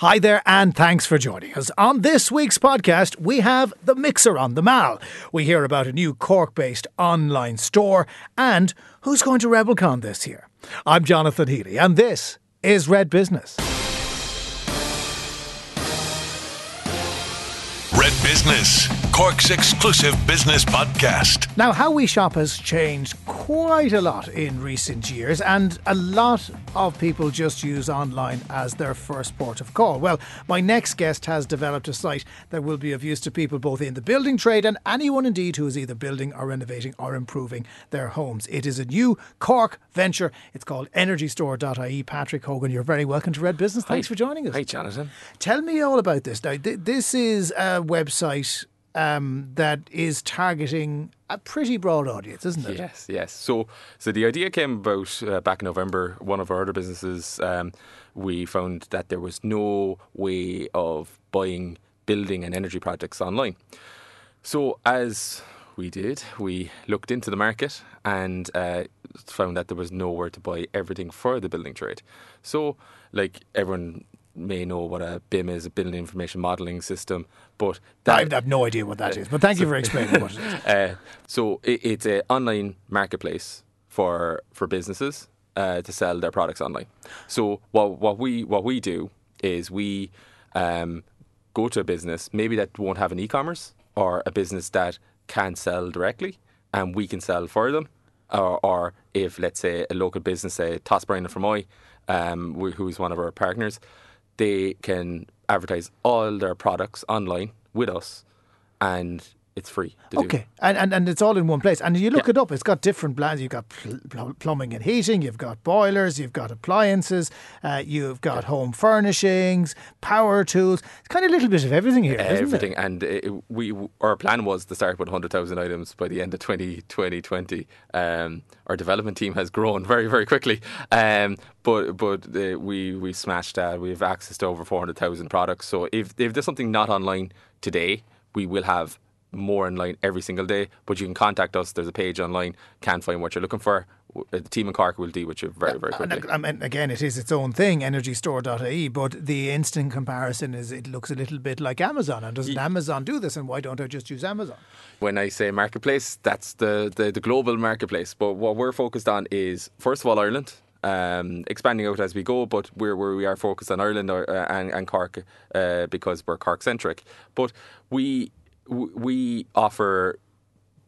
Hi there, and thanks for joining us. On this week's podcast, we have the Mixer on the Mall. We hear about a new Cork based online store and who's going to RebelCon this year. I'm Jonathan Healy, and this is Red Business. Red Business, Cork's exclusive business podcast. Now, how we shop has changed quite a lot in recent years, and a lot of people just use online as their first port of call. Well, my next guest has developed a site that will be of use to people both in the building trade and anyone indeed who is either building or renovating or improving their homes. It is a new Cork venture. It's called nrgstore.ie. Patrick Hogan, you're very welcome to Red Business. Thanks Hi. for joining us. Hi, Jonathan. Tell me all about this. Now, th- this is a website um, that is targeting a pretty broad audience, isn't it? Yes, yes. So, so the idea came about uh, back in November. One of our other businesses, um, we found that there was no way of buying building and energy projects online. So, as we did, we looked into the market and uh, found that there was nowhere to buy everything for the building trade. So, like everyone may know what a BIM is, a building information modelling system, but I have no idea what that is, but thank you for explaining what it is. uh, so it, it's an online marketplace for for businesses uh, to sell their products online. So what what we what we do is we um, go to a business maybe that won't have an e-commerce or a business that can sell directly, and we can sell for them. Or, or if let's say a local business, say Toss Bryan from Fermoy, um, who's one of our partners, they can advertise all their products online with us, and it's free to do. Okay, and, and and it's all in one place. And you look Yeah. it up; it's got different brands. You've got pl- pl- plumbing and heating. You've got boilers. You've got appliances. Uh, you've got home furnishings, power tools. It's kind of a little bit of everything here, isn't everything. it? And it, we our plan was to start with 100,000 items by the end of 20, 2020. Um, our development team has grown very, very quickly. Um, but but uh, we we smashed that. We have access to over 400,000 products. So if if there's something not online today, we will have more online every single day. But you can contact us. There's a page online. Can't find what you're looking for. The team in Cork will deal with you very, very And, quickly. I mean, again, it is its own thing, nrgstore.ie, but the instant comparison is it looks a little bit like Amazon. And doesn't Amazon do this? And why don't I just use Amazon? when I say marketplace, that's the, the, the global marketplace. But what we're focused on is, first of all, Ireland. Um, expanding out as we go, but we're where we are focused on Ireland or, uh, and, and Cork uh, because we're Cork centric. But we we offer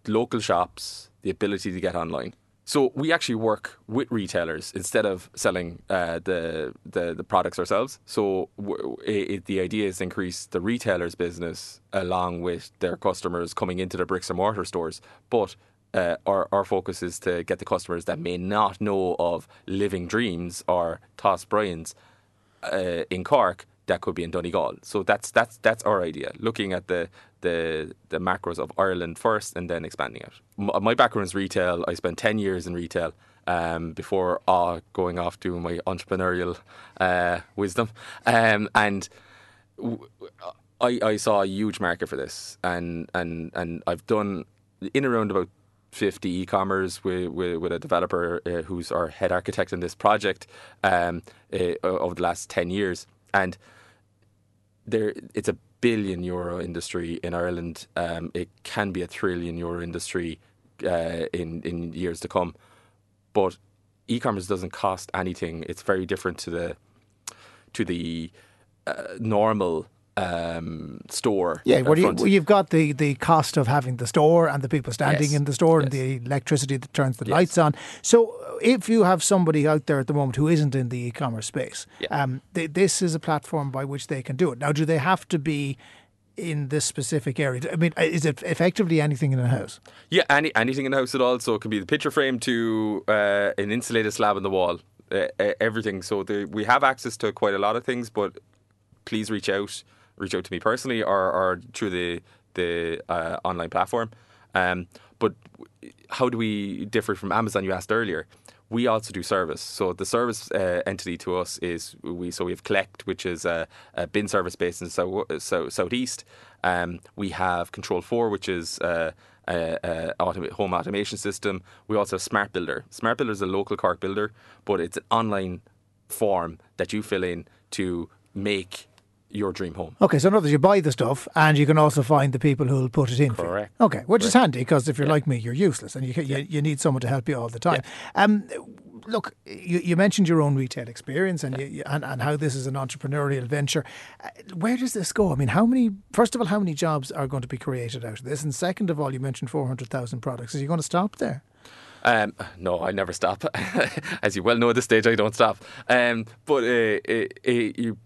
local shops the ability to get online. So we actually work with retailers instead of selling uh, the, the the products ourselves. So it, the idea is to increase the retailers' business along with their customers coming into the bricks and mortar stores. But uh, our our focus is to get the customers that may not know of Living Dreams or Toss Bryans uh, in Cork that could be in Donegal. So that's that's that's our idea. Looking at the the the macros of Ireland first, and then expanding out. M- My background is retail. I spent ten years in retail um, before uh, going off doing my entrepreneurial uh, wisdom, um, and. w- I, I saw a huge market for this, and, and, and I've done in around about 50 e-commerce with, with, with a developer uh, who's our head architect in this project um, uh, over the last 10 years. And there, it's a billion euro industry in Ireland. Um, it can be a trillion euro industry uh, in, in years to come. But e-commerce doesn't cost anything. It's very different to the to the uh, normal um, store. Yeah, well, you, well, you've got the, the cost of having the store and the people standing Yes, in the store and the electricity that turns the Yes. lights on. So, uh, if you have somebody out there at the moment who isn't in the e-commerce space, Yeah. um, th- this is a platform by which they can do it. Now, do they have to be in this specific area? I mean, uh, is it effectively anything in a house? Yeah, any, anything in the house at all. So it can be the picture frame to uh, an insulated slab in the wall, uh, everything. So the, we have access to quite a lot of things, but please reach out, reach out to me personally or, or through the the uh, online platform. Um, but how do we differ from Amazon? You asked earlier. We also do service. So the service uh, entity to us is we. So we have Collect, which is a, a bin service based in south, south, southeast. Um, we have Control4, which is uh, a, a automa- home automation system. We also have Smart Builder. Smart Builder is a local Cork builder, but it's an online form that you fill in to make your dream home. Okay, so in other words, you buy the stuff and you can also find the people who will put it in. for you. Correct. Okay, which is handy because if you're like me, you're useless and you, you you need someone to help you all the time. Um, look, you, you mentioned your own retail experience and, you, you- and and how this is an entrepreneurial venture. Uh, Where does this go? I mean, how many? First of all, how many jobs are going to be created out of this? And second of all, you mentioned four hundred thousand products. Are you going to stop there? Um, no, I never stop. As you well know, at this stage, I don't stop. Um, but uh, uh, uh, you,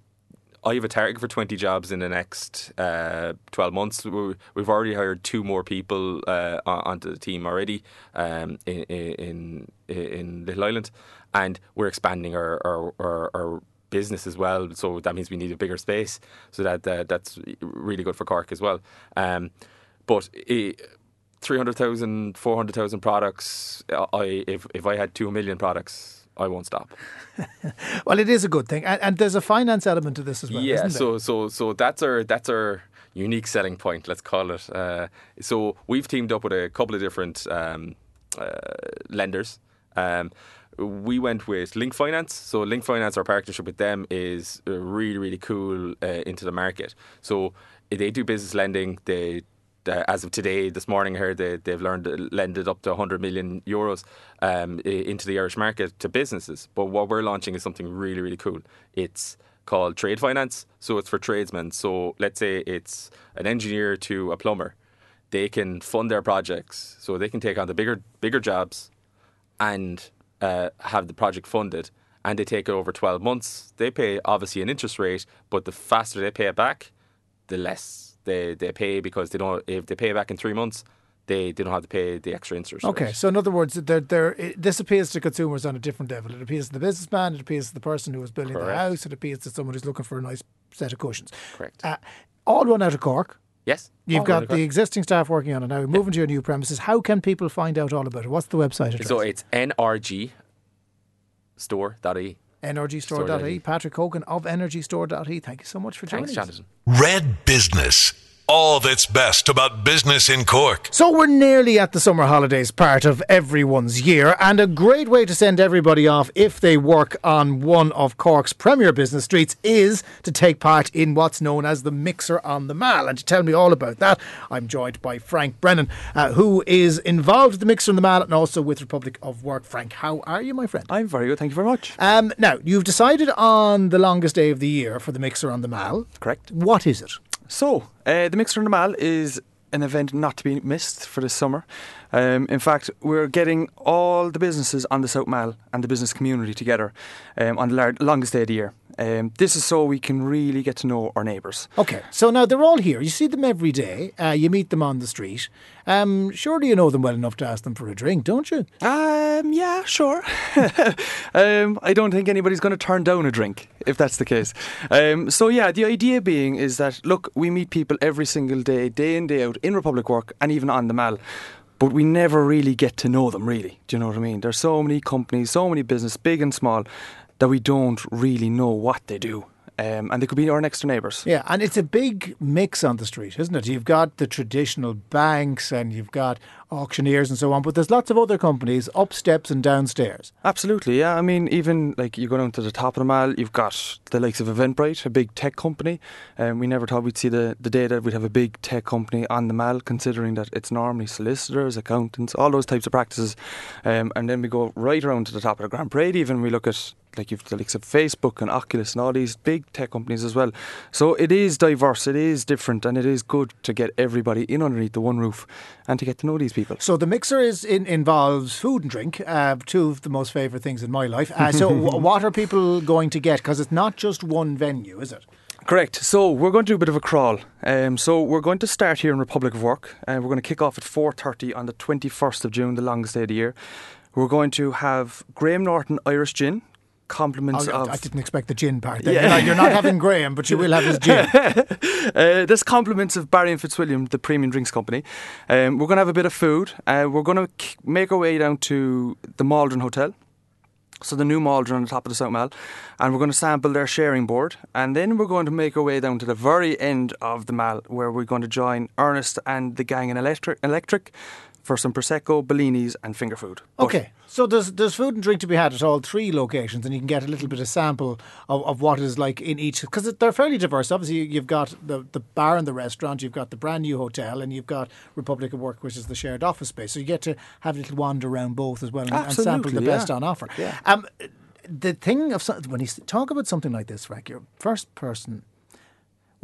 I have a target for 20 jobs in the next uh, 12 months. We- We've already hired two more people uh, onto the team already um, in, in in Little Island, and we're expanding our our, our, our business as well. So that means we need a bigger space. So that uh, that's really good for Cork as well. Um, but. Uh, 300,000, 400,000 products. I if if I had 2 million products, I won't stop. Well, it is a good thing, and, and there's a finance element to this as well. yeah, so so so that's our that's our unique selling point, let's call it. Uh, so we've teamed up with a couple of different um, uh, lenders. Um, we went with Linked Finance. So Linked Finance, our partnership with them is really really cool uh, into the market. So they do business lending. They uh, as of today, this morning, I heard they, they've learned to lend it up to 100 million euros um, into the Irish market to businesses. But what we're launching is something really, really cool. It's called trade finance, so it's for tradesmen. So let's say it's an engineer to a plumber, they can fund their projects, so they can take on the bigger, bigger jobs, and uh, have the project funded. And they take it over 12 months. They pay obviously an interest rate, but the faster they pay it back, the less they, they pay because they don't. If they pay back in three months, they, they don't have to pay the extra interest. Okay, rate. so in other words, they're, they're, it, this appeals to consumers on a different level. It appeals to the businessman, it appeals to the person who is building the Correct. house, it appeals to someone who's looking for a nice set of cushions. Correct. Uh, all run out of Cork. yes, You've All got the existing staff working on it now. You're moving to your new premises. How can people find out all about it? What's the website address? So it's nrg store.e. nrgstore.e. Patrick Hogan of nrgstore.e. Thank you so much for joining Thanks, us. Jonathan. Red Business. All that's best about business in Cork. So we're nearly at the summer holidays part of everyone's year, and a great way to send everybody off if they work on one of Cork's premier business streets is to take part in what's known as the Mixer on the Mall. And to tell me all about that, I'm joined by Frank Brennan, uh, who is involved with the Mixer on the Mall and also with Republic of Work. Frank, how are you, my friend? I'm very good, thank you very much. Um, now, you've decided on the longest day of the year for the Mixer on the Mall. Correct. What is it? So, uh, the Mixer Mall is an event not to be missed for this summer. Um, in fact, we're getting all the businesses on the South Mall and the business community together um, on the lar- longest day of the year. Um, this is so we can really get to know our neighbours. Okay, so now they're all here. You see them every day. Uh, you meet them on the street. Um, surely you know them well enough to ask them for a drink, don't you? Um, yeah, sure. um, I don't think anybody's going to turn down a drink if that's the case. Um, so yeah, the idea being is that look, we meet people every single day, day in day out in Republic Work and even on the Mall. But we never really get to know them, really. Do you know what I mean? There's so many companies, so many business, big and small, that we don't really know what they do. Um, and they could be our next door neighbours. Yeah, and it's a big mix on the street, isn't it? You've got the traditional banks and you've got auctioneers and so on, but there's lots of other companies up steps and downstairs. Absolutely, yeah. I mean, even like you go down to the top of the mall, you've got the likes of Eventbrite, a big tech company. Um, we never thought we'd see the, the day that we'd have a big tech company on the mall, considering that it's normally solicitors, accountants, all those types of practices. Um, and then we go right around to the top of the Grand Parade, even we look at like you've the likes of Facebook and Oculus and all these big tech companies as well. So it is diverse, it is different, and it is good to get everybody in underneath the one roof and to get to know these people. So the mixer is in, involves food and drink, uh, two of the most favourite things in my life. Uh, so w- what are people going to get? Because it's not just one venue, is it? Correct. So we're going to do a bit of a crawl. Um, so we're going to start here in Republic of Work, and we're going to kick off at 4:30 on the 21st of June, the longest day of the year. We're going to have Graham Norton Irish Gin, compliments Oh, of. I didn't expect the gin part. There. Yeah. You're, not, you're not having Graham, but you will have his gin. uh, there's compliments of Barry and Fitzwilliam, the premium drinks company. Um, we're going to have a bit of food. Uh, we're going to k- make our way down to the Maldron Hotel. So the new Maldron on the top of the South Mall, and we're going to sample their sharing board, and then we're going to make our way down to the very end of the mall, where we're going to join Ernest and the gang in Electric, Electric for some prosecco, bellinis, and finger food. But Okay, so there's there's food and drink to be had at all three locations, and you can get a little bit of sample of, of what is like in each because they're fairly diverse. Obviously, you- you've got the the bar and the restaurant, you've got the brand new hotel, and you've got Republic of Work, which is the shared office space. So you get to have a little wander around both as well and, and sample the Absolutely, best on offer. Yeah. Um, the thing of when you talk about something like this, Frank, you're first person.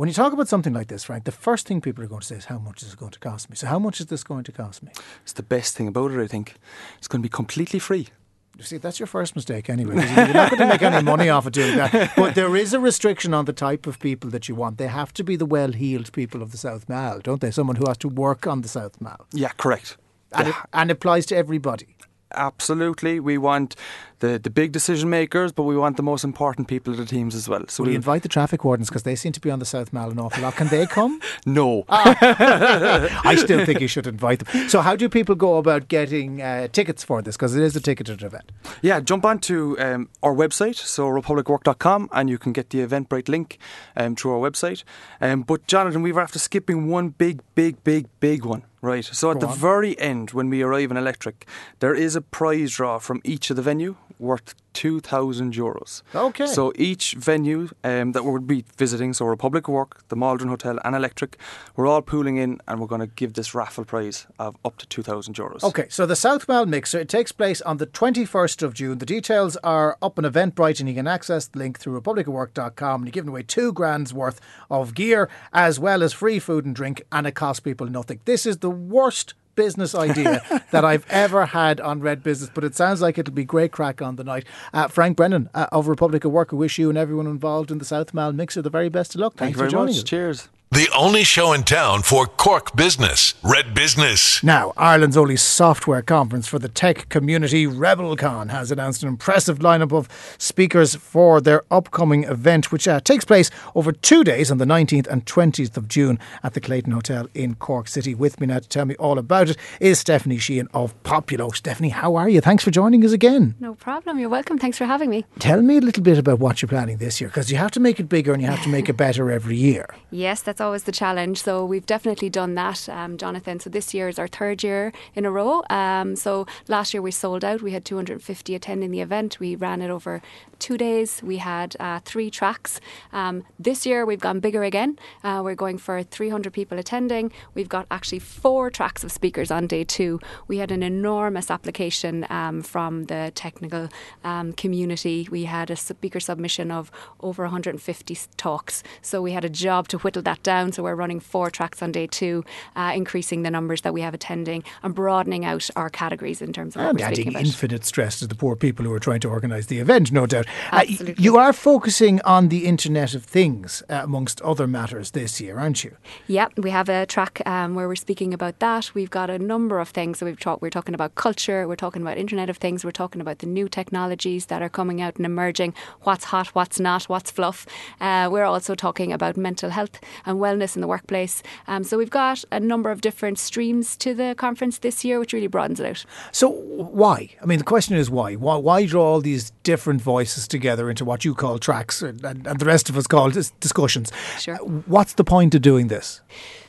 When you talk about something like this, Frank, the first thing people are going to say is, "How much is it going to cost me?" So, how much is this going to cost me? It's the best thing about it, I think. It's going to be completely free. You see, that's your first mistake anyway. You're not going to make any money off of doing that. But there is a restriction on the type of people that you want. They have to be the well-heeled people of the South Mall, don't they? Someone who has to work on the South Mall. Yeah, correct. And, it, and applies to everybody. Absolutely. We want the, the big decision makers, but we want the most important people of the teams as well. So we invite the traffic wardens because they seem to be on the South Mall an awful lot? Can they come? no. I still think you should invite them. So, how do people go about getting uh, tickets for this? Because it is a ticketed event. Yeah, jump onto um, our website, so republicwork.com, and you can get the Eventbrite link um, through our website. Um, but Jonathan, we were after skipping one big, big, big, big one, right? So at Go the on. very end, when we arrive in Electric, there is a prize draw from each of the venue worth 2,000 euros. Okay. So each venue um, that we'll be visiting, so Republic of Work, the Maldron Hotel, and Electric, we're all pooling in, and we're going to give this raffle prize of up to 2,000 euros. Okay, so the South Mall Mixer, it takes place on the 21st of June. The details are up on Eventbrite and you can access the link through republicofwork.com and you're giving away two grand's worth of gear as well as free food and drink and it costs people nothing. This is the worst business idea that I've ever had on Red Business, but it sounds like it'll be great crack on the night. Uh, Frank Brennan uh, of Republic of Work, I wish you and everyone involved in the South Mall Mixer the very best of luck. Thank Thanks you for joining much. us. Cheers. The only show in town for Cork business, Red Business. Now, Ireland's only software conference for the tech community, RebelCon, has announced an impressive lineup of speakers for their upcoming event, which uh, takes place over two days on the 19th and 20th of June at the Clayton Hotel in Cork City. With me now to tell me all about it is Stephanie Sheehan of Poppulo. Stephanie, how are you? Thanks for joining us again. No problem. You're welcome. Thanks for having me. Tell me a little bit about what you're planning this year, because you have to make it bigger and you have to make it better every year. Yes, that's always the challenge. So we've definitely done that, um, Jonathan. So this year is our third year in a row. Um, so last year we sold out. We had 250 attending the event. We ran it over two days. We had uh, three tracks. Um, this year we've gone bigger again. Uh, we're going for 300 people attending. We've got actually four tracks of speakers on day two. We had an enormous application um, from the technical um, community. We had a speaker submission of over 150 talks. So we had a job to whittle that down. So we're running four tracks on day two, uh, increasing the numbers that we have attending and broadening out our categories in terms of what And we're adding about. infinite stress to the poor people who are trying to organise the event, no doubt. Uh, you are focusing on the Internet of Things, uh, amongst other matters, this year, aren't you? Yeah, we have a track um, where we're speaking about that. We've got a number of things. So we've talked. We're talking about culture. We're talking about Internet of Things. We're talking about the new technologies that are coming out and emerging. What's hot? What's not? What's fluff? Uh, we're also talking about mental health and wellness in the workplace. Um, so we've got a number of different streams to the conference this year, which really broadens it out. So, why? I mean, the question is why? Why, why draw all these different voices together into what you call tracks and, and and the rest of us call dis- discussions? Sure. What's the point of doing this?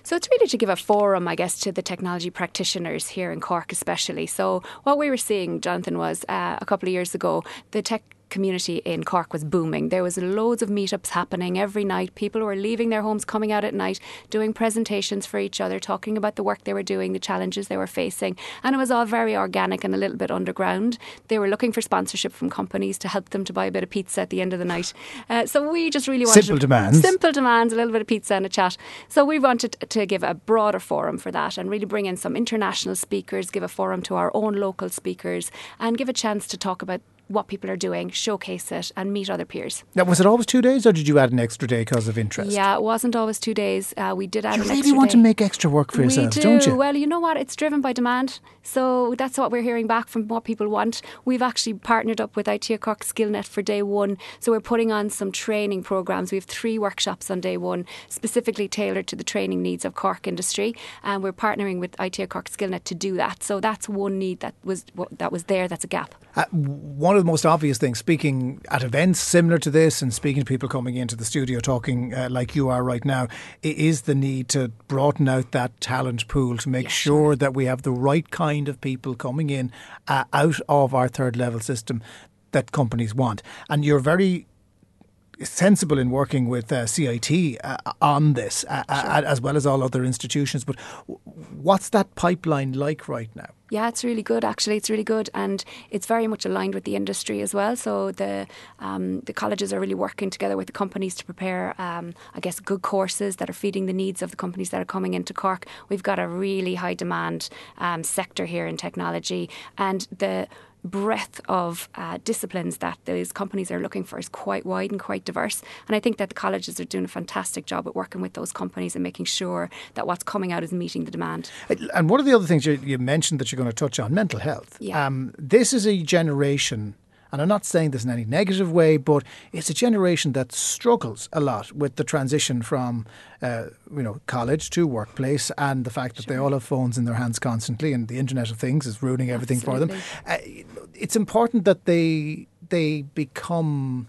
So it's really to give a forum, I guess, to the technology practitioners here in Cork, especially. So what we were seeing, Jonathan, was uh, a couple of years ago, the tech community in Cork was booming. There was loads of meetups happening every night. People were leaving their homes, coming out at night, doing presentations for each other, talking about the work they were doing, the challenges they were facing, and it was all very organic and a little bit underground. They were looking for sponsorship from companies to help them to buy a bit of pizza at the end of the night. Uh, so we just really wanted Simple demands. Simple demands, a little bit of pizza and a chat. So we wanted to give a broader forum for that and really bring in some international speakers, give a forum to our own local speakers, and give a chance to talk about what people are doing, showcase it, and meet other peers. Now, was it always two days, or did you add an extra day because of interest? Yeah, it wasn't always two days. Uh, we did add You really want to make extra work for yourselves, do. don't you? Well, you know what? It's driven by demand. So that's what we're hearing back from what people want. We've actually partnered up with IT Cork SkillNet for day one. So we're putting on some training programs. We have three workshops on day one, specifically tailored to the training needs of Cork industry. And we're partnering with IT Cork SkillNet to do that. So that's one need that was that was there. That's a gap. Uh, one of of the most obvious things, speaking at events similar to this and speaking to people coming into the studio talking uh, like you are right now, is the need to broaden out that talent pool to make sure that we have the right kind of people coming in uh, out of our third level system that companies want. And you're very sensible in working with uh, CIT uh, on this, uh, uh, sure. as well as all other institutions. But what's that pipeline like right now? Yeah, it's really good. Actually, it's really good, and it's very much aligned with the industry as well. So the um, the colleges are really working together with the companies to prepare, um, I guess, good courses that are feeding the needs of the companies that are coming into Cork. We've got a really high demand um, sector here in technology, and the breadth of uh, disciplines that those companies are looking for is quite wide and quite diverse. And I think that the colleges are doing a fantastic job at working with those companies and making sure that what's coming out is meeting the demand. And one of the other things you, you mentioned that you're going to touch on mental health. Yeah. Um, this is a generation and I'm not saying this in any negative way, but it's a generation that struggles a lot with the transition from, uh, you know, college to workplace, and the fact that sure. they all have phones in their hands constantly, and the Internet of Things is ruining everything Absolutely. for them. Uh, it's important that they they become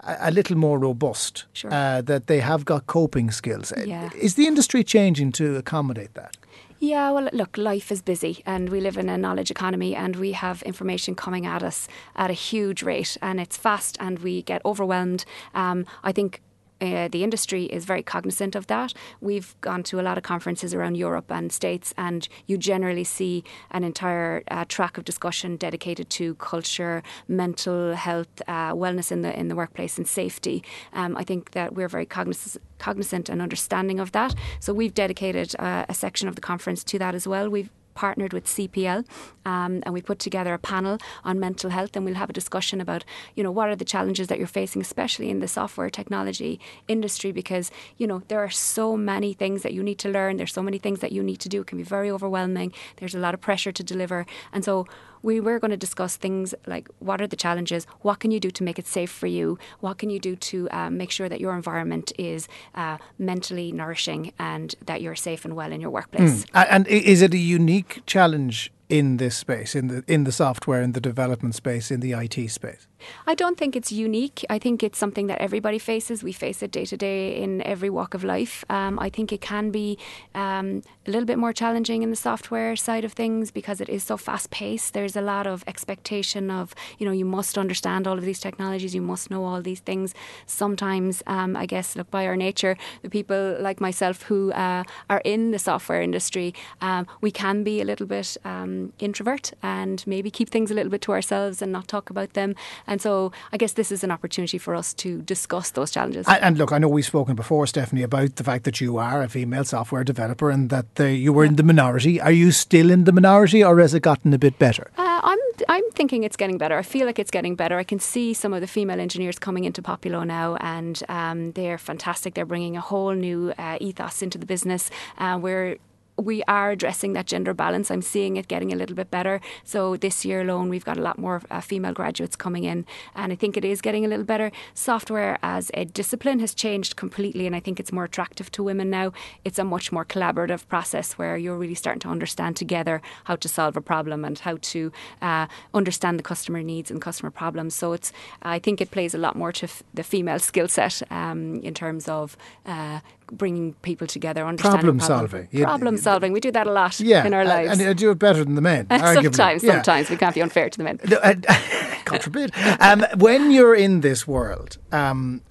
a, little more robust. Sure. Uh, that they have got coping skills. Yeah. Is the industry changing to accommodate that? Yeah, well, look, life is busy and we live in a knowledge economy and we have information coming at us at a huge rate and it's fast and we get overwhelmed. Um, I think uh, the industry is very cognizant of that. We've gone to a lot of conferences around Europe and States, and you generally see an entire uh, track of discussion dedicated to culture, mental health, uh, wellness in the in the workplace, and safety. Um, I think that we're very cognizant cognizant and understanding of that. So we've dedicated uh, a section of the conference to that as well. We've partnered with CPL um, and we put together a panel on mental health and we'll have a discussion about you know what are the challenges that you're facing especially in the software technology industry because you know there are so many things that you need to learn there's so many things that you need to do it can be very overwhelming there's a lot of pressure to deliver. And so we were going to discuss things like what are the challenges, what can you do to make it safe for you, what can you do to uh, make sure that your environment is uh, mentally nourishing and that you're safe and well in your workplace. Mm. And is it a unique challenge in this space, in the in the software, in the development space, in the IT space? I don't think it's unique. I think it's something that everybody faces. We face it day to day in every walk of life. Um, I think it can be um, a little bit more challenging in the software side of things because it is so fast paced. There's a lot of expectation of, you know, you must understand all of these technologies, you must know all these things. Sometimes, um, I guess, look, by our nature, the people like myself who uh, are in the software industry, um, we can be a little bit um, introvert and maybe keep things a little bit to ourselves and not talk about them. And so I guess this is an opportunity for us to discuss those challenges. And, and look, I know we've spoken before, Stephanie, about the fact that you are a female software developer and that the, you were in the minority. Are you still in the minority or has it gotten a bit better? Uh, I'm, I'm thinking it's getting better. I feel like it's getting better. I can see some of the female engineers coming into Poppulo now and um, they're fantastic. They're bringing a whole new uh, ethos into the business. Uh, we're we are addressing that gender balance. I'm seeing it getting a little bit better. So this year alone, we've got a lot more uh, female graduates coming in, and I think it is getting a little better. Software as a discipline has changed completely, and I think it's more attractive to women now. It's a much more collaborative process where you're really starting to understand together how to solve a problem and how to uh, understand the customer needs and customer problems. So it's I think it plays a lot more to f- the female skill set um, in terms of uh, bringing people together, understanding problem, problem. solving. Problem solving. We do that a lot yeah, in our lives. And you do it better than the men. sometimes, yeah. sometimes. We can't be unfair to the men. God forbid. Um, when you're in this world, um,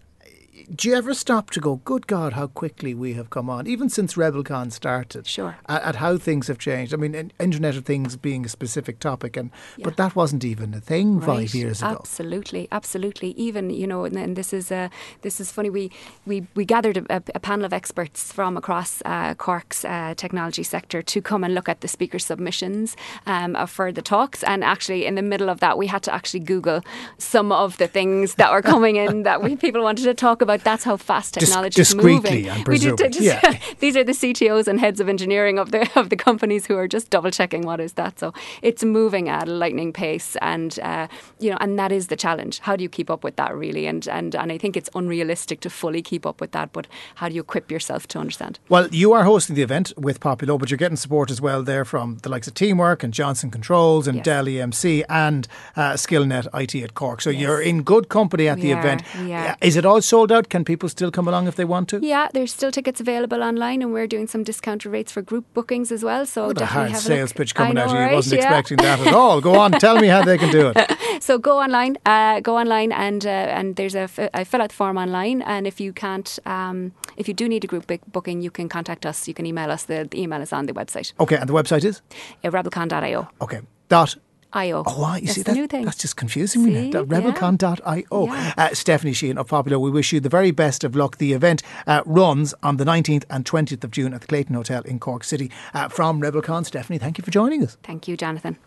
do you ever stop to go, good God, how quickly we have come on, even since RebelCon started? Sure. At, at how things have changed. I mean, Internet of Things being a specific topic, and yeah. but that wasn't even a thing right. five years ago. Absolutely, absolutely. Even you know, and, and this is uh, this is funny. We we, we gathered a, a panel of experts from across uh, Cork's uh, technology sector to come and look at the speaker submissions um, for the talks, and actually in the middle of that, we had to actually Google some of the things that were coming in that we people wanted to talk about but that's how fast Dis- technology is discreetly, moving. I'm We do- just- Yeah. these are the CTOs and heads of engineering of the of the companies who are just double checking what is that. So it's moving at a lightning pace, and uh, you know, and that is the challenge. How do you keep up with that really? And and and I think it's unrealistic to fully keep up with that. But how do you equip yourself to understand? Well, you are hosting the event with Poppulo, but you're getting support as well there from the likes of Teamwork and Johnson Controls and Yes. Dell EMC and uh, SkillNet IT at Cork. So you're in good company at We the are, event. Uh, Is it all sold out? Can people still come along if they want to? Yeah, there's still tickets available online, and we're doing some discounted rates for group bookings as well. So What a hard sales pitch coming know, out of you. right? I wasn't Yeah. expecting that at all. Go on, tell me how they can do it. So go online, uh, go online, and uh, and there's a f- I fill out the form online. And if you can't, um, if you do need a group book- booking, you can contact us. You can email us. The, the email is on the website, Okay, and the website is? uh, rebelcon.io. Okay, dot IO. Oh, wow, you that's see, that, new thing. that's just confusing me See? now. That Rebelcon.io. Yeah. Uh, Stephanie Sheehan of Poppulo, we wish you the very best of luck. The event uh, runs on the 19th and 20th of June at the Clayton Hotel in Cork City. Uh, from Rebelcon, Stephanie, thank you for joining us. Thank you, Jonathan.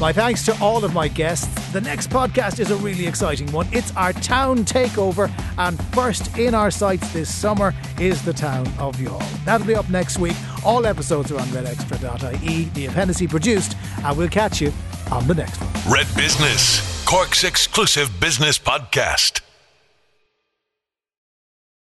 My thanks to all of my guests. The next podcast is a really exciting one. It's our town takeover, and first in our sights this summer is the town of Youghal. That'll be up next week. All episodes are on redextra.ie. The appendice produced, and we'll catch you on the next one. Red Business, Cork's exclusive business podcast.